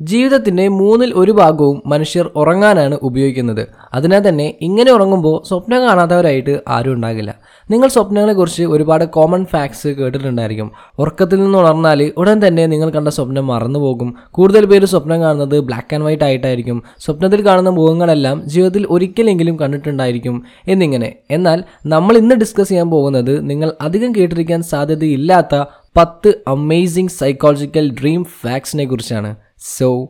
ജീവിതത്തിന്റെ മൂന്നിൽ ഒരു ഭാഗവും മനുഷ്യർ ഉറങ്ങാനാണ് ഉപയോഗിക്കുന്നത്. അതിനാൽ തന്നെ ഇങ്ങനെ ഉറങ്ങുമ്പോൾ സ്വപ്നം കാണാത്തവരായിട്ട് ആരും ഉണ്ടാകില്ല. നിങ്ങൾ സ്വപ്നങ്ങളെക്കുറിച്ച് ഒരുപാട് കോമൺ ഫാക്ട്സ് കേട്ടിട്ടുണ്ടായിരിക്കും. ഉറക്കത്തിൽ നിന്ന് ഉണർന്നാൽ ഉടൻ തന്നെ നിങ്ങൾ കണ്ട സ്വപ്നം മറന്നുപോകും കൂടുതൽ പേര് സ്വപ്നം കാണുന്നത് ബ്ലാക്ക് ആൻഡ് വൈറ്റ് ആയിട്ടായിരിക്കും. സ്വപ്നത്തിൽ കാണുന്ന മുഖങ്ങളെല്ലാം ജീവിതത്തിൽ ഒരിക്കലെങ്കിലും കണ്ടിട്ടുണ്ടായിരിക്കും എന്നിങ്ങനെ. എന്നാൽ നമ്മൾ ഇന്ന് ഡിസ്കസ് ചെയ്യാൻ പോകുന്നത് നിങ്ങൾ അധികം കേട്ടിരിക്കാൻ സാധ്യതയില്ലാത്ത പത്ത് അമേസിംഗ് സൈക്കോളജിക്കൽ ഡ്രീം ഫാക്ട്സിനെ കുറിച്ചാണ്. So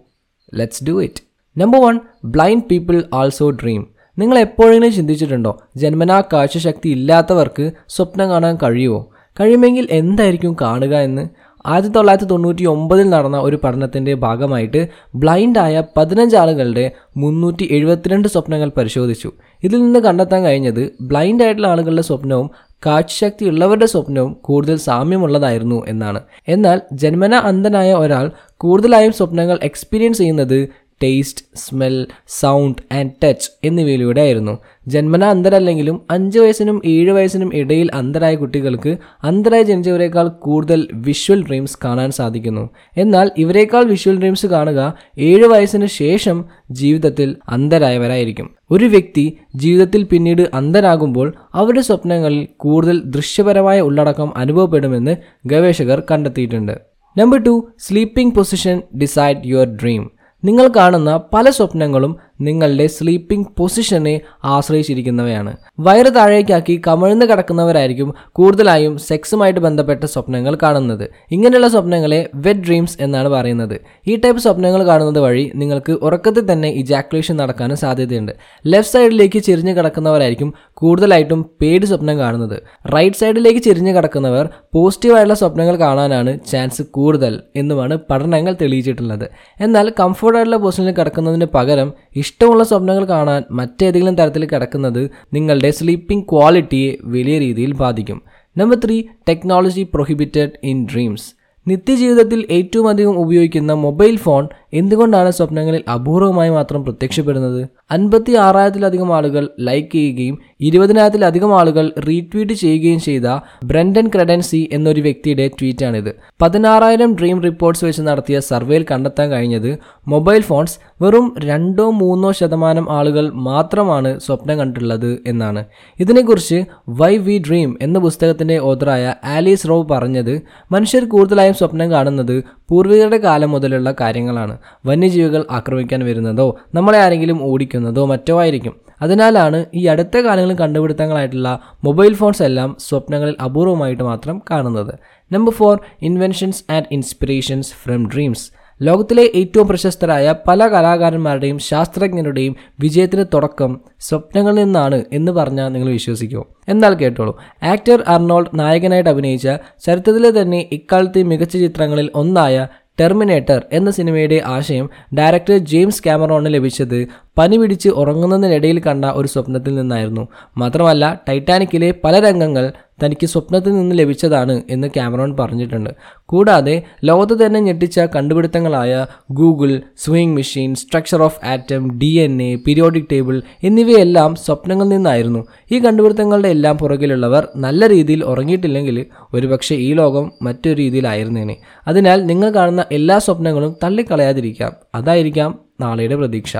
let's do it number one blind people also dream നിങ്ങൾ എപ്പോഴെങ്കിലും ചിന്തിച്ചിട്ടുണ്ടോ? ജന്മനാ കാഴ്ചശക്തി ഇല്ലാത്തവർക്ക് സ്വപ്നം കാണാൻ കഴിയുമോ? കഴിയുമെങ്കിൽ എന്തായിരിക്കും കാണുക എന്ന്? ആയിരത്തി തൊള്ളായിരത്തി തൊണ്ണൂറ്റി ഒമ്പതിൽ നടന്ന ഒരു പഠനത്തിന്റെ ഭാഗമായിട്ട് ബ്ലൈൻഡായ പതിനഞ്ച് ആളുകളുടെ മുന്നൂറ്റി എഴുപത്തിരണ്ട് സ്വപ്നങ്ങൾ പരിശോധിച്ചു. ഇതിൽ നിന്ന് കണ്ടെത്താൻ കഴിഞ്ഞത് ബ്ലൈൻഡ് ആളുകളുടെ സ്വപ്നവും കാഴ്ചശക്തി ഉള്ളവരുടെ സ്വപ്നവും കൂടുതൽ സാമ്യമുള്ളതായിരുന്നു എന്നാണ്. എന്നാൽ ജന്മന അന്ധനായ ഒരാൾ കൂടുതലായും സ്വപ്നങ്ങൾ എക്സ്പീരിയൻസ് ചെയ്യുന്നത് taste smell sound and touch എന്നിവയിലൂടെ ആയിരുന്നു ജന്മന അന്തരല്ലെങ്കിലും അഞ്ച് വയസ്സിനും ഏഴ് വയസ്സിനും ഇടയിൽ അന്തരായ കുട്ടികൾക്ക് അന്തരായി ജനിച്ചവരെക്കാൾ കൂടുതൽ വിഷ്വൽ ഡ്രീംസ് കാണാൻ സാധിക്കുന്നു. എന്നാൽ ഇവരെക്കാൾ വിഷ്വൽ ഡ്രീംസ് കാണുക ഏഴ് വയസ്സിന് ശേഷം ജീവിതത്തിൽ അന്തരായവരായിരിക്കും. ഒരു വ്യക്തി ജീവിതത്തിൽ പിന്നീട് അന്ധരാകുമ്പോൾ അവരുടെ സ്വപ്നങ്ങളിൽ കൂടുതൽ ദൃശ്യപരമായ ഉള്ളടക്കം അനുഭവപ്പെടുമെന്ന് ഗവേഷകർ കണ്ടെത്തിയിട്ടുണ്ട്. Number two sleeping position decide your dream നിങ്ങൾ കാണുന്ന പല സ്വപ്നങ്ങളും നിങ്ങളുടെ സ്ലീപ്പിംഗ് പൊസിഷനെ ആശ്രയിച്ചിരിക്കുന്നവയാണ്. വയറ് താഴേക്കാക്കി കമഴ്ന്ന് കിടക്കുന്നവരായിരിക്കും കൂടുതലായും സെക്സുമായിട്ട് ബന്ധപ്പെട്ട സ്വപ്നങ്ങൾ കാണുന്നത്. ഇങ്ങനെയുള്ള സ്വപ്നങ്ങളെ വെഡ് ഡ്രീംസ് എന്നാണ് പറയുന്നത്. ഈ ടൈപ്പ് സ്വപ്നങ്ങൾ കാണുന്നത് വഴി നിങ്ങൾക്ക് ഉറക്കത്തിൽ തന്നെ ഇജാക്കുലേഷൻ നടക്കാനും സാധ്യതയുണ്ട്. ലെഫ്റ്റ് സൈഡിലേക്ക് ചെരിഞ്ഞ് കിടക്കുന്നവരായിരിക്കും കൂടുതലായിട്ടും പേടി സ്വപ്നം കാണുന്നത്. റൈറ്റ് സൈഡിലേക്ക് ചെരിഞ്ഞ് കിടക്കുന്നവർ പോസിറ്റീവായിട്ടുള്ള സ്വപ്നങ്ങൾ കാണാനാണ് ചാൻസ് കൂടുതൽ എന്നുമാണ് പഠനങ്ങൾ തെളിയിച്ചിട്ടുള്ളത്. എന്നാൽ കംഫർട്ടായിട്ടുള്ള പൊസിഷനിൽ കിടക്കുന്നതിന് പകരം ഇഷ്ടമുള്ള സ്വപ്നങ്ങൾ കാണാൻ മറ്റേതെങ്കിലും തരത്തിൽ കിടക്കുന്നത് നിങ്ങളുടെ സ്ലീപ്പിംഗ് ക്വാളിറ്റിയെ വലിയ രീതിയിൽ ബാധിക്കും. Number three technology prohibited in dreams നിത്യജീവിതത്തിൽ ഏറ്റവും അധികം ഉപയോഗിക്കുന്ന മൊബൈൽ ഫോൺ എന്തുകൊണ്ടാണ് സ്വപ്നങ്ങളിൽ അപൂർവമായി മാത്രം പ്രത്യക്ഷപ്പെടുന്നത്? അൻപത്തി ആറായിരത്തിലധികം ആളുകൾ ലൈക്ക് ചെയ്യുകയും ഇരുപതിനായിരത്തിലധികം ആളുകൾ റീട്വീറ്റ് ചെയ്യുകയും ചെയ്ത ബ്രണ്ടൻ ക്രെഡൻസി എന്നൊരു വ്യക്തിയുടെ ട്വീറ്റാണിത് പതിനാറായിരം ഡ്രീം റിപ്പോർട്ട്സ് വെച്ച് നടത്തിയ സർവേയിൽ കണ്ടെത്താൻ കഴിഞ്ഞത് മൊബൈൽ ഫോൺസ് വെറും രണ്ടോ മൂന്നോ ശതമാനം ആളുകൾ മാത്രമാണ് സ്വപ്നം കണ്ടിട്ടുള്ളത് എന്നാണ്. ഇതിനെക്കുറിച്ച് വൈ വി ഡ്രീം എന്ന പുസ്തകത്തിന്റെ ഓതറായ ആലീസ് റോവ് പറഞ്ഞത് മനുഷ്യർ കൂടുതലായും സ്വപ്നം കാണുന്നത് പൂർവികരുടെ കാലം മുതലുള്ള കാര്യങ്ങളാണ്. വന്യജീവികൾ ആക്രമിക്കാൻ വരുന്നതോ നമ്മളെ ആരെങ്കിലും ഓടിക്കുന്നതോ മറ്റോ ആയിരിക്കും. അതിനാലാണ് ഈ അടുത്ത കാലങ്ങളിൽ കണ്ടുപിടുത്തങ്ങളായിട്ടുള്ള മൊബൈൽ ഫോൺസ് എല്ലാം സ്വപ്നങ്ങളിൽ അപൂർവമായിട്ട് മാത്രം കാണുന്നത്. Number four inventions and inspirations from dreams ലോകത്തിലെ ഏറ്റവും പ്രശസ്തരായ പല കലാകാരന്മാരുടെയും ശാസ്ത്രജ്ഞരുടെയും വിജയത്തിന് തുടക്കം സ്വപ്നങ്ങളിൽ നിന്നാണ് എന്ന് പറഞ്ഞാൽ നിങ്ങൾ വിശ്വസിക്കുമോ എന്നാൽ കേട്ടോളൂ ആക്ടർ അർണോൾഡ് നായകനായിട്ട് അഭിനയിച്ച ചരിത്രത്തിലെ തന്നെ ഇക്കാലത്തെ മികച്ച ചിത്രങ്ങളിൽ ഒന്നായ ടെർമിനേറ്റർ എന്ന സിനിമയുടെ ആശയം ഡയറക്ടർ ജെയിംസ് ക്യാമറോണിന് ലഭിച്ചത് പനി പിടിച്ച് ഉറങ്ങുന്നതിനിടയിൽ കണ്ട ഒരു സ്വപ്നത്തിൽ നിന്നായിരുന്നു. മാത്രമല്ല ടൈറ്റാനിക്കിലെ പല രംഗങ്ങൾ തനിക്ക് സ്വപ്നത്തിൽ നിന്ന് ലഭിച്ചതാണ് എന്ന് ക്യാമറോൺ പറഞ്ഞിട്ടുണ്ട്. കൂടാതെ ലോകത്ത് തന്നെ ഞെട്ടിച്ച കണ്ടുപിടുത്തങ്ങളായ Google sewing machine structure of atom D N A periodic table എന്നിവയെല്ലാം സ്വപ്നങ്ങളിൽ നിന്നായിരുന്നു. ഈ കണ്ടുപിടുത്തങ്ങളുടെ എല്ലാം പുറകിലുള്ളവർ നല്ല രീതിയിൽ ഉറങ്ങിയിട്ടില്ലെങ്കിൽ ഒരുപക്ഷെ ഈ ലോകം മറ്റൊരു രീതിയിലായിരുന്നേനെ. അതിനാൽ നിങ്ങൾ കാണുന്ന എല്ലാ സ്വപ്നങ്ങളും തള്ളിക്കളയാതിരിക്കാം. അതായിരിക്കാം നാളെയുടെ പ്രതീക്ഷ.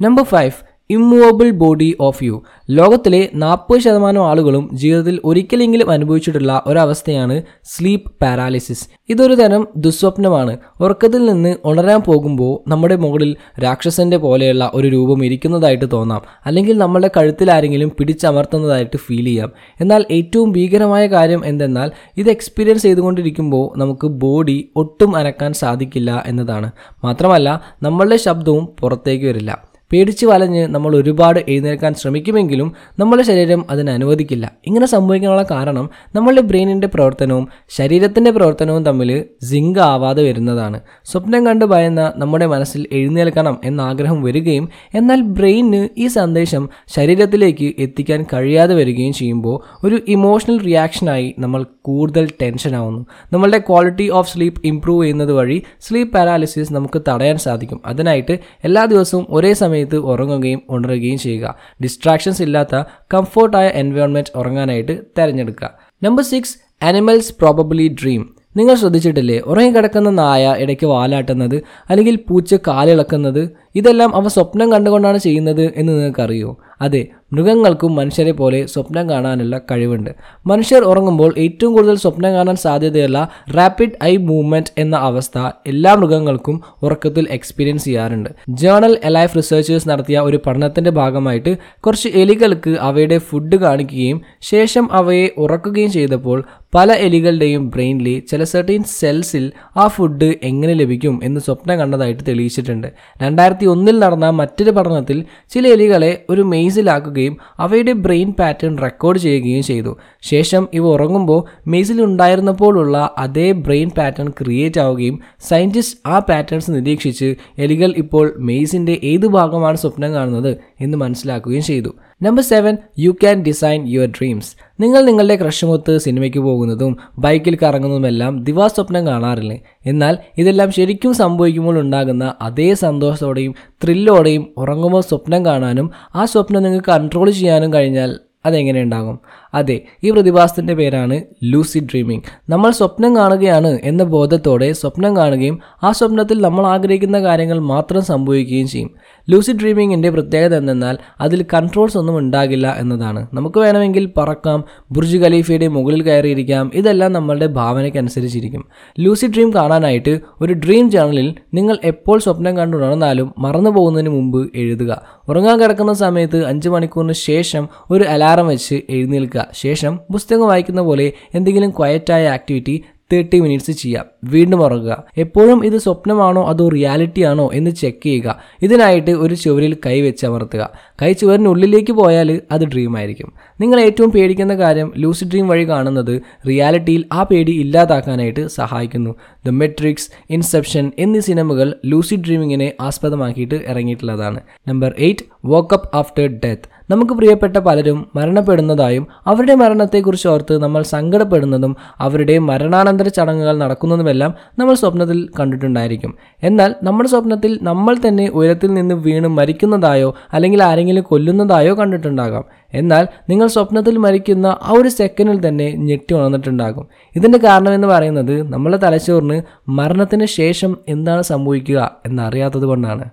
Number five. Immovable body of you ലോകത്തിലെ നാൽപ്പത് ശതമാനം ആളുകളും ജീവിതത്തിൽ ഒരിക്കലെങ്കിലും അനുഭവിച്ചിട്ടുള്ള ഒരവസ്ഥയാണ് സ്ലീപ്പ് പാരാലിസിസ് ഇതൊരു തരം ദുസ്വപ്നമാണ്. ഉറക്കത്തിൽ നിന്ന് ഉണരാൻ പോകുമ്പോൾ നമ്മുടെ മുകളിൽ രാക്ഷസന്റെ പോലെയുള്ള ഒരു രൂപം ഇരിക്കുന്നതായിട്ട് തോന്നാം. അല്ലെങ്കിൽ നമ്മുടെ കഴുത്തിൽ ആരെങ്കിലും പിടിച്ചമർത്തുന്നതായിട്ട് ഫീൽ ചെയ്യാം. എന്നാൽ ഏറ്റവും ഭീകരമായ കാര്യം എന്തെന്നാൽ ഇത് എക്സ്പീരിയൻസ് ചെയ്തുകൊണ്ടിരിക്കുമ്പോൾ നമുക്ക് ബോഡി ഒട്ടും അനക്കാൻ സാധിക്കില്ല എന്നതാണ്. മാത്രമല്ല നമ്മളുടെ ശബ്ദവും പുറത്തേക്ക് വരില്ല. പേടിച്ച് വലഞ്ഞ് നമ്മൾ ഒരുപാട് എഴുന്നേൽക്കാൻ ശ്രമിക്കുമെങ്കിലും നമ്മുടെ ശരീരം അതിന് അനുവദിക്കില്ല. ഇങ്ങനെ സംഭവിക്കാനുള്ള കാരണം നമ്മളുടെ ബ്രെയിനിന്റെ പ്രവർത്തനവും ശരീരത്തിന്റെ പ്രവർത്തനവും തമ്മിൽ സിങ്ക് ആവാതെ വരുന്നതാണ്. സ്വപ്നം കണ്ട് ഭയന്ന നമ്മുടെ മനസ്സിൽ എഴുന്നേൽക്കണം എന്ന ആഗ്രഹം വരികയും എന്നാൽ ബ്രെയിനിന് ഈ സന്ദേശം ശരീരത്തിലേക്ക് എത്തിക്കാൻ കഴിയാതെ വരികയും ചെയ്യുമ്പോൾ ഒരു ഇമോഷണൽ റിയാക്ഷനായി നമ്മൾ കൂടുതൽ ടെൻഷൻ ആവുന്നു. നമ്മളുടെ ക്വാളിറ്റി ഓഫ് സ്ലീപ്പ് ഇംപ്രൂവ് ചെയ്യുന്നത് വഴി സ്ലീപ്പ് പാരാലിസിസ് നമുക്ക് തടയാൻ സാധിക്കും. അതിനായിട്ട് എല്ലാ ദിവസവും ഒരേ സമയത്ത് ഉറങ്ങുകയും ഉണരുകയും ചെയ്യുക. ഡിസ്ട്രാക്ഷൻസ് ഇല്ലാത്ത കംഫോർട്ടായ എൻവയോൺമെന്റ് ഉറങ്ങാനായിട്ട് തിരഞ്ഞെടുക്കുക. Number six animals probably dream നിങ്ങൾ ശ്രദ്ധിച്ചിട്ടില്ലേ? ഉറങ്ങിക്കിടക്കുന്ന നായ ഇടയ്ക്ക് വാലാട്ടുന്നത് അല്ലെങ്കിൽ പൂച്ച കാലിളക്കുന്നത് ഇതെല്ലാം അവ സ്വപ്നം കണ്ടുകൊണ്ടാണ് ചെയ്യുന്നത് എന്ന് നിങ്ങൾക്കറിയോ? അതെ മൃഗങ്ങൾക്കും മനുഷ്യരെ പോലെ സ്വപ്നം കാണാനുള്ള കഴിവുണ്ട്. മനുഷ്യർ ഉറങ്ങുമ്പോൾ ഏറ്റവും കൂടുതൽ സ്വപ്നം കാണാൻ സാധ്യതയുള്ള റാപ്പിഡ് ഐ മൂവ്മെന്റ് എന്ന അവസ്ഥ എല്ലാ മൃഗങ്ങൾക്കും ഉറക്കത്തിൽ എക്സ്പീരിയൻസ് ചെയ്യാറുണ്ട്. ജേണൽ എലൈഫ് റിസർച്ചേഴ്സ് നടത്തിയ ഒരു പഠനത്തിന്റെ ഭാഗമായിട്ട് കുറച്ച് എലികൾക്ക് അവയുടെ ഫുഡ് കാണിക്കുകയും ശേഷം അവയെ ഉറക്കുകയും ചെയ്തപ്പോൾ പല എലികളുടെയും ബ്രെയിനിലെ ചില സെർട്ടീൻ സെൽസിൽ ആ ഫുഡ് എങ്ങനെ ലഭിക്കും എന്ന് സ്വപ്നം കണ്ടതായിട്ട് തെളിയിച്ചിട്ടുണ്ട്. രണ്ടായിരത്തി ഒന്നിൽ നടന്ന മറ്റൊരു പഠനത്തിൽ ചില എലികളെ ഒരു മെയ്സിലാക്കുകയും അവയുടെ ബ്രെയിൻ പാറ്റേൺ റെക്കോർഡ് ചെയ്യുകയും ചെയ്തു. ശേഷം ഇവ ഉറങ്ങുമ്പോൾ മെയ്സിൽ ഉണ്ടായിരുന്നപ്പോഴുള്ള അതേ ബ്രെയിൻ പാറ്റേൺ ക്രിയേറ്റ് ആവുകയും സയന്റിസ്റ്റ് ആ പാറ്റേൺസ് നിരീക്ഷിച്ച് എലികൾ ഇപ്പോൾ മെയ്സിന്റെ ഏത് ഭാഗമാണ് സ്വപ്നം കാണുന്നത് എന്ന് മനസ്സിലാക്കുകയും ചെയ്തു. Number seven you can design your dreams നിങ്ങൾ നിങ്ങളുടെ ക്രഷുമൊത്ത് സിനിമയ്ക്ക് പോകുന്നതും ബൈക്കിൽ കറങ്ങുന്നതുമെല്ലാം ദിവാസ്വപ്നം കാണാറില്ലേ? എന്നാൽ ഇതെല്ലാം ശരിക്കും സംഭവിക്കുമ്പോൾ ഉണ്ടാകുന്ന അതേ സന്തോഷത്തോടെയും ത്രില്ലോടെയും ഉറങ്ങുമ്പോൾ സ്വപ്നം കാണാനും ആ സ്വപ്നം നിങ്ങൾക്ക് കൺട്രോൾ ചെയ്യാനും കഴിഞ്ഞാൽ അതെങ്ങനെ ഉണ്ടാകും? അതെ ഈ പ്രതിഭാസത്തിന്റെ പേരാണ് ലൂസി ഡ്രീമിംഗ് നമ്മൾ സ്വപ്നം കാണുകയാണ് എന്ന ബോധത്തോടെ സ്വപ്നം കാണുകയും ആ സ്വപ്നത്തിൽ നമ്മൾ ആഗ്രഹിക്കുന്ന കാര്യങ്ങൾ മാത്രം സംഭവിക്കുകയും ചെയ്യും. ലൂസി ഡ്രീമിങ്ങിന്റെ പ്രത്യേകത എന്തെന്നാൽ അതിൽ കൺട്രോൾസ് ഒന്നും ഉണ്ടാകില്ല എന്നതാണ്. നമുക്ക് വേണമെങ്കിൽ പറക്കാം ബുർജ് ഖലീഫയുടെ മുകളിൽ കയറിയിരിക്കാം ഇതെല്ലാം നമ്മളുടെ ഭാവനയ്ക്കനുസരിച്ചിരിക്കും. ലൂസി ഡ്രീം കാണാനായിട്ട് ഒരു ഡ്രീം ജേണലിൽ നിങ്ങൾ എപ്പോൾ സ്വപ്നം കണ്ടുണർന്നാലും മറന്നു പോകുന്നതിന് മുമ്പ് എഴുതുക. ഉറങ്ങാൻ കിടക്കുന്ന സമയത്ത് അഞ്ച് മണിക്കൂറിന് ശേഷം ഒരു അലാറം വെച്ച് എഴുന്നേൽക്കുക. ശേഷം പുസ്തകം വായിക്കുന്ന പോലെ എന്തെങ്കിലും ക്വയറ്റായ ആക്ടിവിറ്റി തേർട്ടി മിനിറ്റ്സ് ചെയ്യാം. വീണ്ടും ഉറങ്ങുക. എപ്പോഴും ഇത് സ്വപ്നമാണോ അതോ റിയാലിറ്റി ആണോ എന്ന് ചെക്ക് ചെയ്യുക. ഇതിനായിട്ട് ഒരു ചുവരിൽ കൈ വെച്ച് അമർത്തുക. കൈ ചുവരിനുള്ളിലേക്ക് പോയാൽ അത് ഡ്രീം ആയിരിക്കും. നിങ്ങൾ ഏറ്റവും പേടിക്കുന്ന കാര്യം ലൂസ് ഡ്രീം വഴി കാണുന്നത് റിയാലിറ്റിയിൽ ആ പേടി ഇല്ലാതാക്കാനായിട്ട് സഹായിക്കുന്നു. ദ മെട്രിക്സ് ഇൻസെപ്ഷൻ എന്നീ സിനിമകൾ ലൂസി ഡ്രീമിങ്ങിനെ ആസ്പദമാക്കിയിട്ട് ഇറങ്ങിയിട്ടുള്ളതാണ്. Number eight wake up after death നമുക്ക് പ്രിയപ്പെട്ട പലരും മരണപ്പെടുന്നതായും അവരുടെ മരണത്തെക്കുറിച്ച് ഓർത്ത് നമ്മൾ സങ്കടപ്പെടുന്നതും അവരുടെ മരണാനന്തര ചടങ്ങുകൾ നടക്കുന്നതുമെല്ലാം നമ്മൾ സ്വപ്നത്തിൽ കണ്ടിട്ടുണ്ടായിരിക്കും. എന്നാൽ നമ്മുടെ സ്വപ്നത്തിൽ നമ്മൾ തന്നെ ഉയരത്തിൽ നിന്ന് വീണ് മരിക്കുന്നതായോ അല്ലെങ്കിൽ ആരെങ്കിലും കൊല്ലുന്നതായോ കണ്ടിട്ടുണ്ടാകാം. എന്നാൽ നിങ്ങൾ സ്വപ്നത്തിൽ മരിക്കുന്ന ആ ഒരു സെക്കൻഡിൽ തന്നെ ഞെട്ടി ഉണർന്നിട്ടുണ്ടാകും. ഇതിന്റെ കാരണമെന്ന് പറയുന്നത് നമ്മളെ തലച്ചോറിന് മരണത്തിന് ശേഷം എന്താണ് സംഭവിക്കുക എന്നറിയാത്തത് കൊണ്ടാണ്.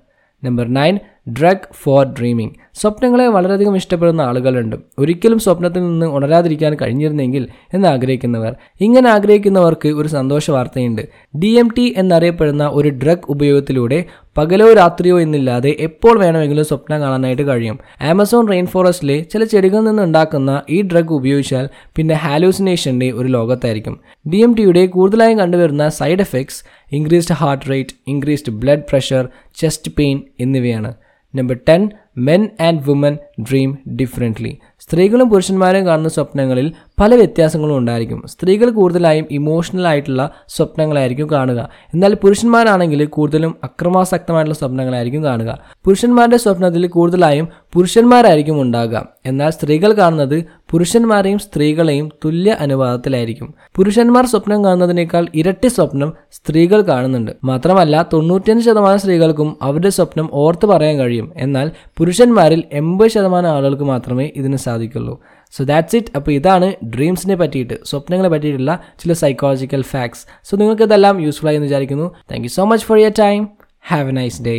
Number nine drug for dreaming സ്വപ്നങ്ങളെ വളരെയധികം ഇഷ്ടപ്പെടുന്ന ആളുകളുണ്ട്. ഒരിക്കലും സ്വപ്നത്തിൽ നിന്ന് ഉണരാതിരിക്കാൻ കഴിഞ്ഞിരുന്നെങ്കിൽ എന്ന് ആഗ്രഹിക്കുന്നവർ ഇങ്ങനെ ആഗ്രഹിക്കുന്നവർക്ക് ഒരു സന്തോഷ വാർത്തയുണ്ട്. ഡി എം ടി എന്നറിയപ്പെടുന്ന ഒരു ഡ്രഗ് ഉപയോഗത്തിലൂടെ പകലോ രാത്രിയോ എന്നില്ലാതെ എപ്പോൾ വേണമെങ്കിലും സ്വപ്നം കാണാനായിട്ട് കഴിയും. ആമസോൺ റെയിൻ ഫോറസ്റ്റിലെ ചില ചെടികളിൽ നിന്ന് ഉണ്ടാക്കുന്ന ഈ ഡ്രഗ് ഉപയോഗിച്ചാൽ പിന്നെ ഹാലൂസിനേഷന്റെ ഒരു ലോകത്തായിരിക്കും. ഡി എം ടിയുടെ കൂടുതലായും കണ്ടുവരുന്ന side effects increased heart rate increased blood pressure chest pain എന്നിവയാണ്. Number ten men and woman dream differently സ്ത്രീകളും പുരുഷന്മാരും കാണുന്ന സ്വപ്നങ്ങളിൽ പല വ്യത്യാസങ്ങളും ഉണ്ടായിരിക്കും. സ്ത്രീകൾ കൂടുതലായും ഇമോഷണൽ ആയിട്ടുള്ള സ്വപ്നങ്ങളായിരിക്കും കാണുക. എന്നാൽ പുരുഷന്മാരാണെങ്കിൽ കൂടുതലും അക്രമാസക്തമായിട്ടുള്ള സ്വപ്നങ്ങളായിരിക്കും കാണുക. പുരുഷന്മാരുടെ സ്വപ്നത്തിൽ കൂടുതലായും പുരുഷന്മാരായിരിക്കും ഉണ്ടാകുക. എന്നാൽ സ്ത്രീകൾ കാണുന്നത് പുരുഷന്മാരെയും സ്ത്രീകളെയും തുല്യ അനുപാതത്തിലായിരിക്കും. പുരുഷന്മാർ സ്വപ്നം കാണുന്നതിനേക്കാൾ ഇരട്ടി സ്വപ്നം സ്ത്രീകൾ കാണുന്നുണ്ട്. മാത്രമല്ല തൊണ്ണൂറ്റിയഞ്ച് ശതമാനം സ്ത്രീകൾക്കും അവരുടെ സ്വപ്നം ഓർത്ത് പറയാൻ കഴിയും. എന്നാൽ പുരുഷന്മാരിൽ എൺപത് ശതമാനം ആളുകൾക്ക് മാത്രമേ ഇതിന് സാധിക്കുള്ളൂ. സോ ദാറ്റ്സ് ഇറ്റ് അപ്പോൾ ഇതാണ് ഡ്രീംസിനെ പറ്റിയിട്ട് സ്വപ്നങ്ങളെ പറ്റിയിട്ടുള്ള ചില സൈക്കോളജിക്കൽ ഫാക്ട്സ് സോ നിങ്ങൾക്ക് ഇതെല്ലാം യൂസ്ഫുൾ ആയി എന്ന് വിചാരിക്കുന്നു. Thank so much for your time have a nice day